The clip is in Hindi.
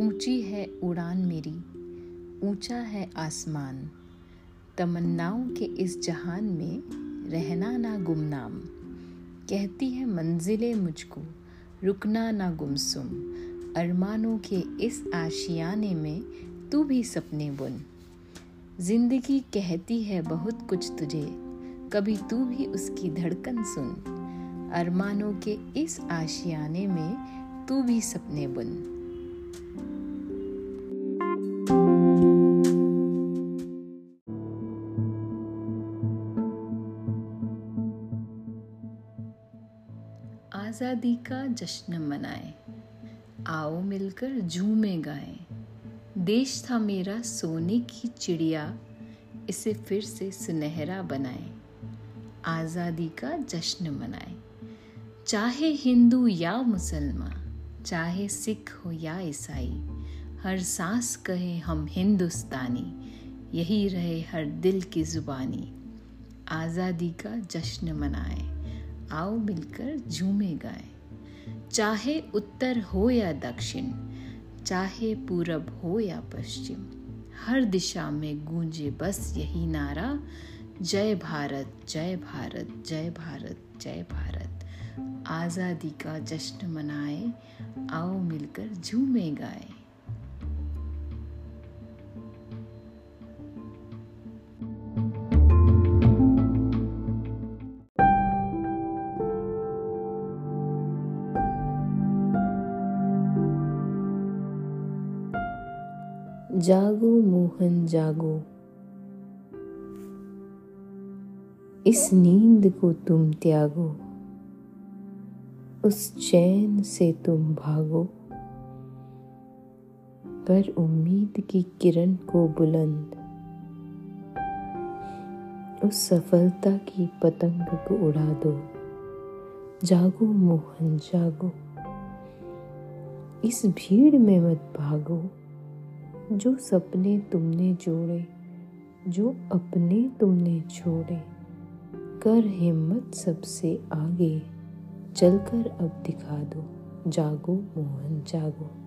मेरी, ऊँचा है आसमान। तमन्नाओं के इस जहान में रहना ना गुमनाम। कहती है मंजिलें मुझको, रुकना ना गुमसुम। अरमानों के इस आशियाने में तू भी सपने बुन। ज़िंदगी कहती है बहुत कुछ तुझे, कभी तू भी उसकी धड़कन सुन। अरमानों के इस आशियाने में तू भी सपने बुन। आज़ादी का जश्न मनाए। आओ मिलकर झूमे गाएँ। देश था मेरा सोने की चिड़िया, इसे फिर से सुनहरा बनाए। आज़ादी का जश्न मनाए। चाहे हिंदू या मुसलमान चाहे सिख हो या ईसाई, हर सांस कहे हम हिंदुस्तानी, यही रहे हर दिल की जुबानी। आज़ादी का जश्न मनाए, आओ मिलकर झूमे गाए। चाहे उत्तर हो या दक्षिण, चाहे पूरब हो या पश्चिम, हर दिशा में गूंजे बस यही नारा, जय भारत जय भारत जय भारत जय भारत। आज़ादी का जश्न मनाए, आओ मिलकर झूमे गाए। जागो मोहन, जागो। इस नींद को तुम त्यागो। उस चैन से तुम भागो। कर उम्मीद की किरण को बुलंद। उस सफलता की पतंग को उड़ा दो। जागो, मोहन, जागो। इस भीड़ में मत भागो। जो सपने तुमने जोड़े, जो अपने तुमने छोड़े, कर हिम्मत सबसे आगे। चलकर अब दिखा दो। जागो मोहन जागो।